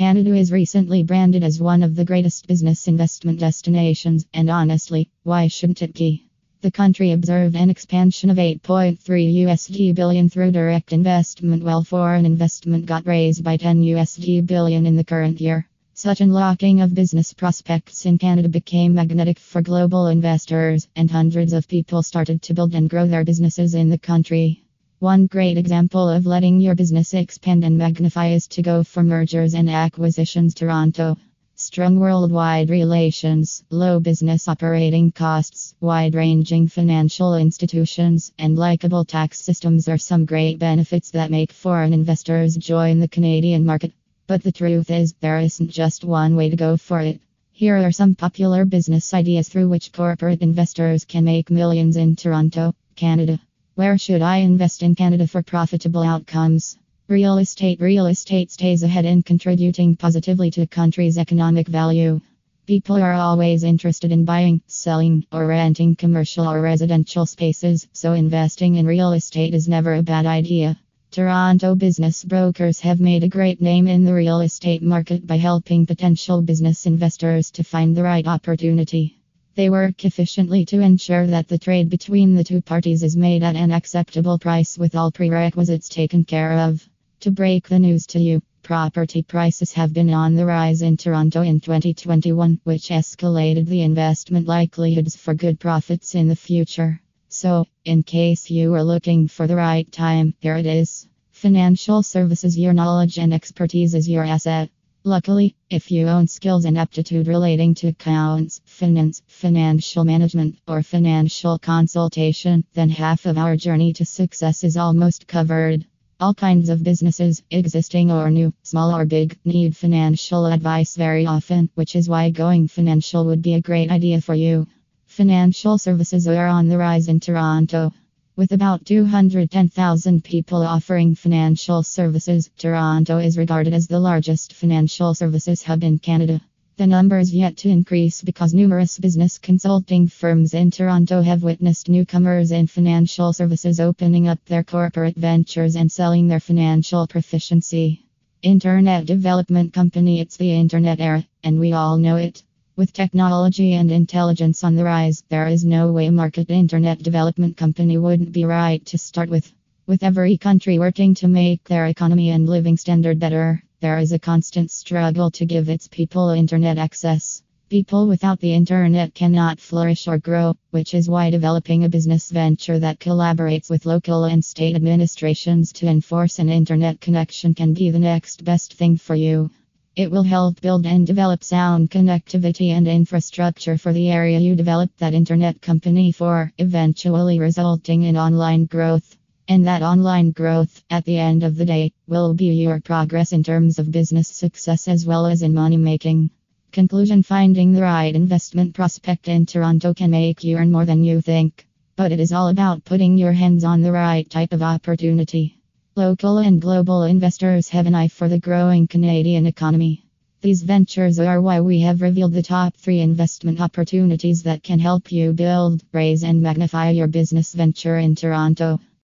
Canada is recently branded as one of the greatest business investment destinations, and honestly, why shouldn't it be? The country observed an expansion of 8.3 USD billion through direct investment, while foreign investment got raised by 10 USD billion in the current year. Such unlocking of business prospects in Canada became magnetic for global investors, and hundreds of people started to build and grow their businesses in the country. One great example of letting your business expand and magnify is to go for mergers and acquisitions Toronto. Strong worldwide relations, low business operating costs, wide ranging financial institutions, and likable tax systems are some great benefits that make foreign investors join the Canadian market. But the truth is, there isn't just one way to go for it. Here are some popular business ideas through which corporate investors can make millions in Toronto, Canada. Where should I invest in Canada for profitable outcomes? Real estate Real estate stays ahead in contributing positively to a country's economic value. People are always interested in buying, selling, or renting commercial or residential spaces, so investing in real estate is never a bad idea. Toronto business brokers have made a great name in the real estate market by helping potential business investors to find the right opportunity. They work efficiently to ensure that the trade between the two parties is made at an acceptable price with all prerequisites taken care of. To break the news to you, property prices have been on the rise in Toronto in 2021, which escalated the investment likelihoods for good profits in the future. So, in case you are looking for the right time, here it is. Financial services, your knowledge and expertise is your asset. Luckily, if you own skills and aptitude relating to accounts, finance, financial management, or financial consultation, then half of our journey to success is almost covered. All kinds of businesses, existing or new, small or big, need financial advice very often, which is why going financial would be a great idea for you. Financial services are on the rise in Toronto. With about 210,000 people offering financial services, Toronto is regarded as the largest financial services hub in Canada. The number is yet to increase because numerous business consulting firms in Toronto have witnessed newcomers in financial services opening up their corporate ventures and selling their financial proficiency. Internet Development Company It's the internet era, and we all know it. With technology and intelligence on the rise, there is no way market internet development company wouldn't be right to start with. With every country working to make their economy and living standard better, there is a constant struggle to give its people internet access. People without the internet cannot flourish or grow, which is why developing a business venture that collaborates with local and state administrations to enforce an internet connection can be the next best thing for you. It will help build and develop sound connectivity and infrastructure for the area you develop that internet company for, eventually resulting in online growth. And that online growth, at the end of the day, will be your progress in terms of business success as well as in money making. Conclusion Finding the right investment prospect in Toronto can make you earn more than you think. But it is all about putting your hands on the right type of opportunity. Local and global investors have an eye for the growing Canadian economy. These ventures are why we have revealed the top three investment opportunities that can help you build, raise, and magnify your business venture in Toronto.